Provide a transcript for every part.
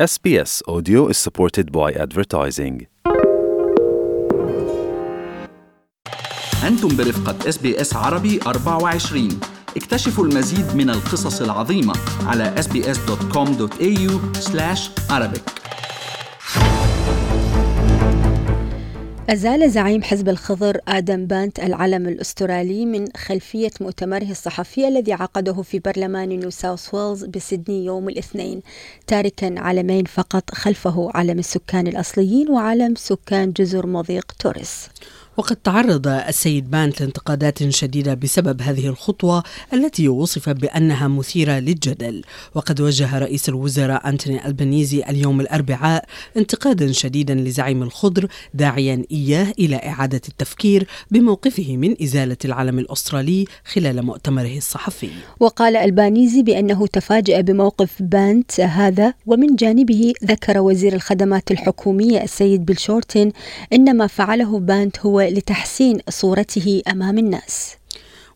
SBS Audio is supported by advertising. أنتم برفقة SBS عربي 24 اكتشفوا المزيد من القصص العظيمة على sbs.com.au أزال زعيم حزب الخضر آدم بانت العلم الأسترالي من خلفية مؤتمره الصحفي الذي عقده في برلمان نيو ساوث ويلز بسيدني يوم الاثنين تاركا علمين فقط خلفه علم السكان الأصليين وعلم سكان جزر مضيق توريس. وقد تعرض السيد بانت لانتقادات شديدة بسبب هذه الخطوة التي وصف بأنها مثيرة للجدل. وقد وجه رئيس الوزراء أنتوني البنيزي اليوم الأربعاء انتقادا شديدا لزعيم الخضر داعيا إياه إلى إعادة التفكير بموقفه من إزالة العلم الأسترالي خلال مؤتمره الصحفي. وقال ألبانيزي بأنه تفاجأ بموقف بانت هذا ومن جانبه ذكر وزير الخدمات الحكومية السيد بيل شورتن إن ما فعله بانت هو لتحسين صورته أمام الناس.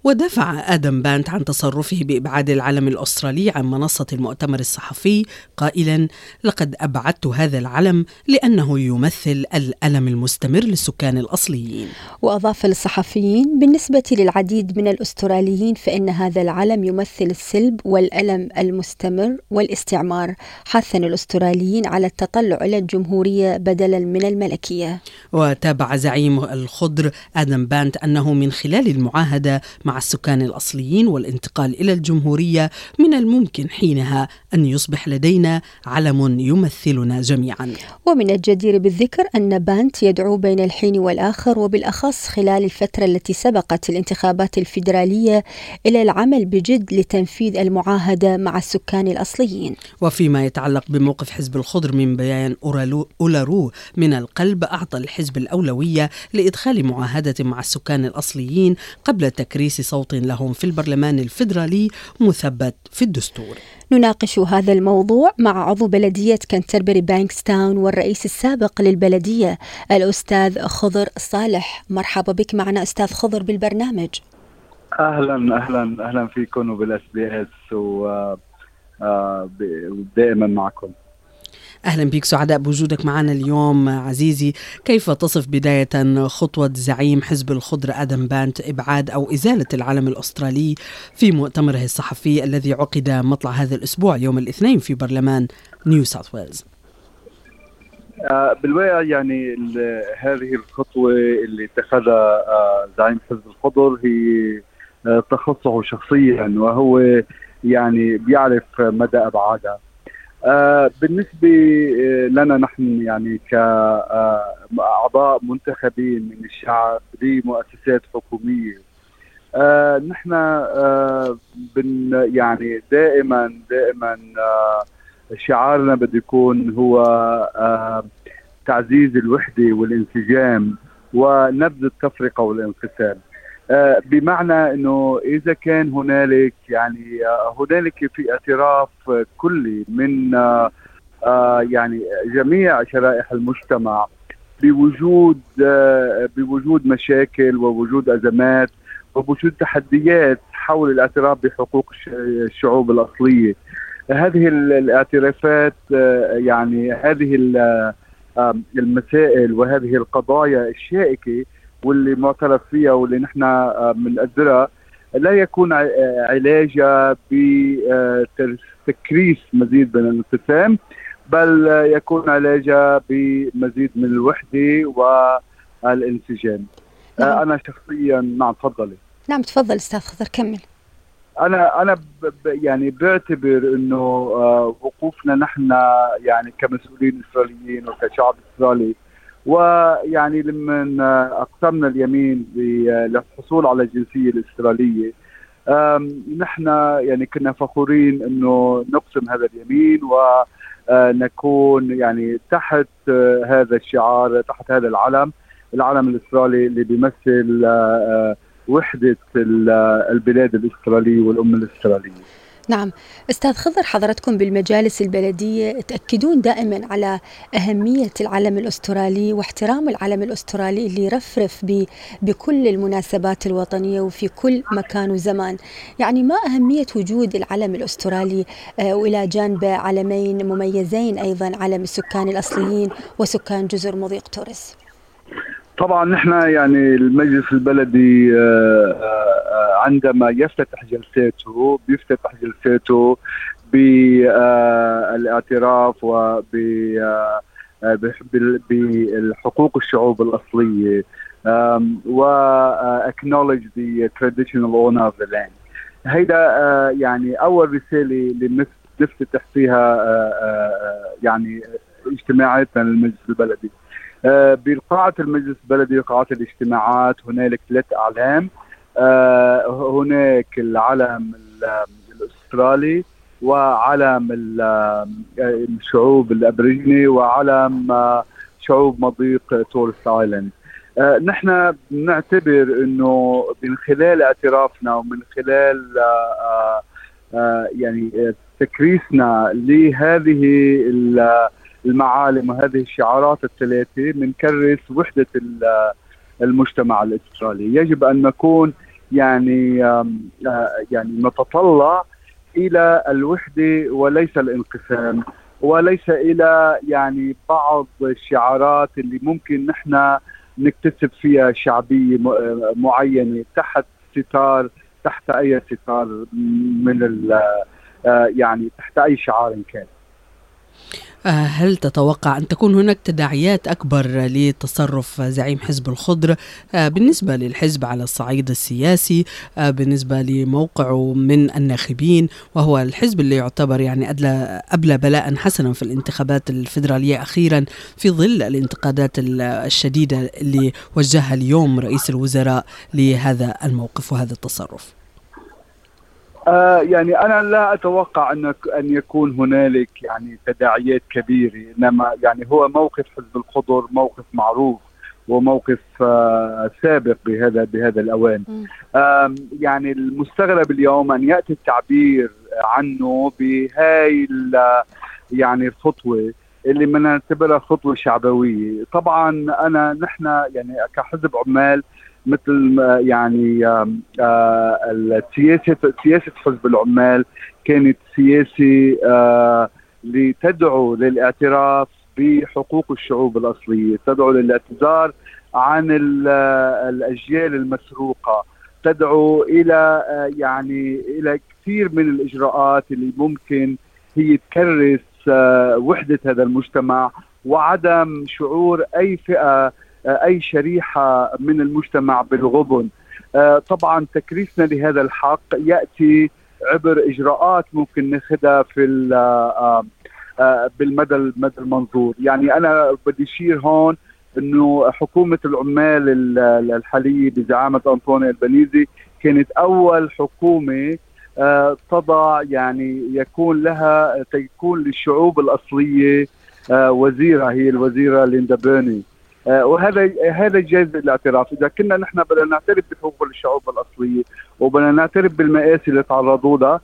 ودافع آدم بانت عن تصرفه بإبعاد العلم الأسترالي عن منصة المؤتمر الصحفي قائلا لقد أبعدت هذا العلم لأنه يمثل الألم المستمر للسكان الأصليين. وأضاف الصحفيين بالنسبة للعديد من الأستراليين فإن هذا العلم يمثل السلب والألم المستمر والاستعمار حثا الأستراليين على التطلع إلى الجمهورية بدلا من الملكية. وتابع زعيم الخضر آدم بانت أنه من خلال المعاهدة مع مع السكان الأصليين والانتقال إلى الجمهورية من الممكن حينها أن يصبح لدينا علم يمثلنا جميعا. ومن الجدير بالذكر أن بانت يدعو بين الحين والآخر وبالأخص خلال الفترة التي سبقت الانتخابات الفيدرالية إلى العمل بجد لتنفيذ المعاهدة مع السكان الأصليين. وفيما يتعلق بموقف حزب الخضر من بيان أولارو من القلب أعطى الحزب الأولوية لإدخال معاهدة مع السكان الأصليين قبل تكريس صوت لهم في البرلمان الفيدرالي مثبت في الدستور. نناقش هذا الموضوع مع عضو بلدية كنتربري بانكستاون والرئيس السابق للبلدية الأستاذ خضر صالح. مرحبا بك معنا أستاذ خضر بالبرنامج. أهلا أهلا أهلا فيكم وبال SBS ودائما معكم. أهلا بك سعداء بوجودك معنا اليوم عزيزي. كيف تصف بداية خطوة زعيم حزب الخضر آدم بانت إبعاد أو إزالة العلم الأسترالي في مؤتمره الصحفي الذي عقد مطلع هذا الأسبوع يوم الاثنين في برلمان نيو ساوث ويلز؟ بالواقع يعني هذه الخطوة اللي اتخذها زعيم حزب الخضر هي تخصه شخصيا وهو يعني بيعرف مدى أبعادها آه بالنسبة لنا نحن يعني كأعضاء منتخبين من الشعب لمؤسسات حكومية. آه نحن آه بن يعني دائما دائما آه شعارنا بده يكون هو آه تعزيز الوحدة والانسجام ونبذ التفرقة والانقسام آه بمعنى إنه إذا كان هنالك يعني آه هنالك في اعتراف كلي من آه يعني جميع شرائح المجتمع بوجود بوجود مشاكل ووجود أزمات ووجود تحديات حول الاعتراف بحقوق الشعوب الأصلية. هذه الاعترافات يعني هذه المسائل وهذه القضايا الشائكة واللي معترف فيها واللي نحن بنقدرها لا يكون علاجها بتكريس مزيد من الانقسام بل يكون علاجها بمزيد من الوحدة والانسجام. نعم. أنا شخصيا نعم تفضلي. نعم تفضل أستاذ خضر كمل. أنا أنا يعني بعتبر إنه وقوفنا نحن يعني كمسؤولين إسرائيليين وكشعب إسرائيلي ويعني لما أقسمنا اليمين للحصول على الجنسية الأسترالية نحن يعني كنا فخورين إنه نقسم هذا اليمين ونكون يعني تحت هذا الشعار تحت هذا العلم العلم الأسترالي اللي بيمثل وحدة البلاد الأسترالية والأمة الأسترالية. نعم. أستاذ خضر حضرتكم بالمجالس البلدية تأكدون دائما على أهمية العلم الأسترالي واحترام العلم الأسترالي اللي يرفرف بكل المناسبات الوطنية وفي كل مكان وزمان. يعني ما أهمية وجود العلم الأسترالي آه، وإلى جانب علمين مميزين أيضا علم السكان الأصليين وسكان جزر مضيق توريس؟ طبعا نحن يعني المجلس البلدي آه، آه، عندما يفتتح جلساته بيفتتح جلساته بالاعتراف وب بحقوق الشعوب الأصلية و acknowledge the traditional owner of the land. هيدا آه، يعني أول رسالة اللي نفتتح فيها يعني اجتماعاتنا للمجلس البلدي. آه، بقاعة المجلس البلدي قاعة الاجتماعات هنالك ثلاث أعلام. آه، هناك العلم الأسترالي وعلم الشعوب الأبريجني وعلم آه، شعوب مضيق تورس آيلاند. نحن بنعتبر إنه من خلال اعترافنا ومن خلال يعني تكريسنا لهذه المعالم وهذه الشعارات الثلاثة بنكرس وحدة المجتمع الاسترالي، يجب أن نكون يعني يعني نتطلع إلى الوحدة وليس الانقسام وليس إلى يعني بعض الشعارات اللي ممكن نحن نكتسب فيها شعبية معينة تحت ستار تحت أي ستار من يعني تحت أي شعار كان. آه، هل تتوقع أن تكون هناك تداعيات أكبر لتصرف زعيم حزب الخضر آه، بالنسبة للحزب على الصعيد السياسي آه، بالنسبة لموقعه من الناخبين وهو الحزب اللي يعتبر يعني أدلى أبلى بلاء حسنا في الانتخابات الفيدرالية أخيرا في ظل الانتقادات الشديدة اللي وجهها اليوم رئيس الوزراء لهذا الموقف وهذا التصرف؟ آه يعني أنا لا أتوقع أن أن يكون هنالك يعني تداعيات كبيرة إنما يعني هو موقف حزب الخضر موقف معروف وموقف آه سابق بهذا بهذا الأوان. آه يعني المستغرب اليوم أن يأتي التعبير عنه بهاي يعني الخطوة اللي بنعتبرها خطوة شعبوية. طبعا أنا نحن يعني كحزب عمال مثل يعني آه، السياسة سياسة حزب العمال كانت سياسة آه، لتدعو للاعتراف بحقوق الشعوب الأصلية، تدعو للاعتذار عن الأجيال المسروقة، تدعو إلى آه، يعني إلى كثير من الإجراءات اللي ممكن هي تكرس وحدة هذا المجتمع وعدم شعور أي فئة أي شريحة من المجتمع بالغبن. آه، طبعا تكريسنا لهذا الحق يأتي عبر إجراءات ممكن ناخذها في آه، آه، بالمدى المدى المنظور. يعني أنا بدي أشير هون إنه حكومة العمال الحالية بزعامة انطوني البنيزي كانت أول حكومة تضع يعني يكون لها تكون للشعوب الأصلية وزيرة هي الوزيرة ليندا بيرني. وهذا هذا جايز الاعتراف إذا كنا نحن بدنا نعترف بحقوق الشعوب الأصلية وبدنا نعترف بالمآسي اللي تعرضوا لها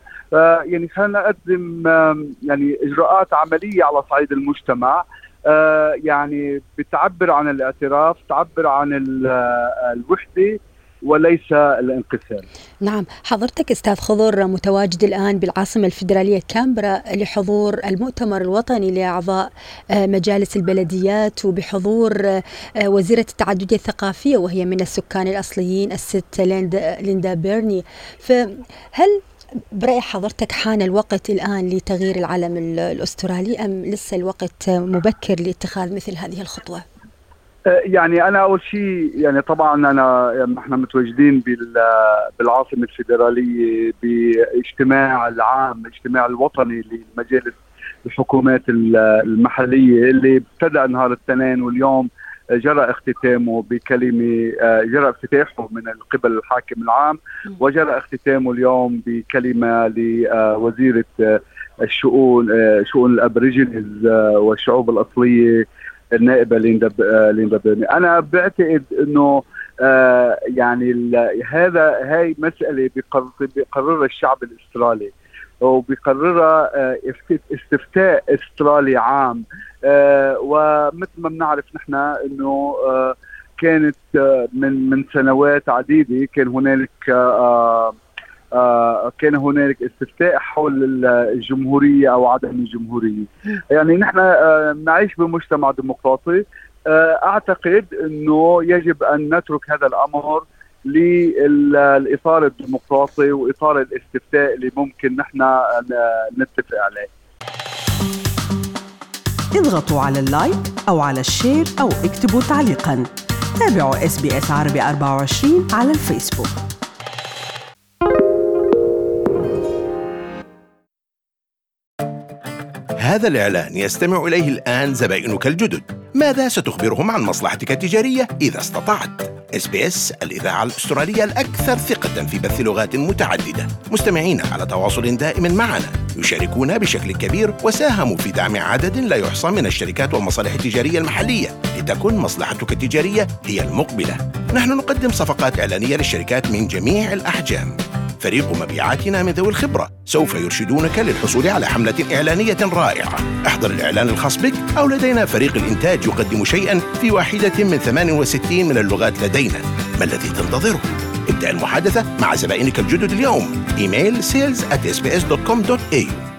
يعني خلينا نقدم يعني إجراءات عملية على صعيد المجتمع. آه، يعني بتعبر عن الاعتراف تعبر عن الوحدة. وليس الانقسام نعم حضرتك أستاذ خضر متواجد الآن بالعاصمة الفيدرالية كامبرا لحضور المؤتمر الوطني لأعضاء آه، مجالس البلديات وبحضور آه، وزيرة التعدديه الثقافية وهي من السكان الأصليين الست ليندا بيرني فهل برأي حضرتك حان الوقت الآن لتغيير العلم الأسترالي أم لسه الوقت مبكر لاتخاذ مثل هذه الخطوة؟ يعني أنا أول شيء يعني طبعا أنا يعني إحنا متواجدين بالعاصمة الفيدرالية باجتماع العام الاجتماع الوطني لمجالس الحكومات المحلية اللي ابتدى نهار الاثنين واليوم جرى اختتامه بكلمة جرى افتتاحه من قبل الحاكم العام وجرى اختتامه اليوم بكلمة لوزيرة الشؤون شؤون ال Aborigines والشعوب الأصلية النائبة ليندا ليندا بيرني أنا بعتقد إنه آه يعني هذا هاي مسألة بيقررها الشعب الأسترالي وبيقررها استفتاء أسترالي عام. ومثل ما بنعرف نحن إنه كانت من من سنوات عديدة كان هنالك آه كان هنالك استفتاء حول الجمهورية أو عدم الجمهورية. يعني نحن آه نعيش بمجتمع ديمقراطي. آه أعتقد إنه يجب أن نترك هذا الأمر للإطار الديمقراطي وإطار الاستفتاء اللي ممكن نحن نتفق عليه. اضغطوا على ال like أو على ال share أو اكتبوا تعليقا. تابعوا SBS عربي 24 على الفيسبوك. هذا الإعلان يستمع إليه الآن زبائنك الجدد ماذا ستخبرهم عن مصلحتك التجارية إذا استطعت؟ SBS الإذاعة الأسترالية الأكثر ثقة في بث لغات متعددة. مستمعين على تواصل دائم معنا. يشاركون بشكل كبير وساهموا في دعم عدد لا يحصى من الشركات والمصالح التجارية المحلية لتكن مصلحتك التجارية هي المقبلة. نحن نقدم صفقات إعلانية للشركات من جميع الأحجام. فريق مبيعاتنا من ذوي الخبرة. سوف يرشدونك للحصول على حملة إعلانية رائعة. احضر الإعلان الخاص بك أو لدينا فريق الإنتاج يقدم شيئا في واحدة من 68 من اللغات لدينا. ما الذي تنتظره؟ ابدأ المحادثة مع زبائنك الجدد اليوم. إيميل sales at sbs.com.au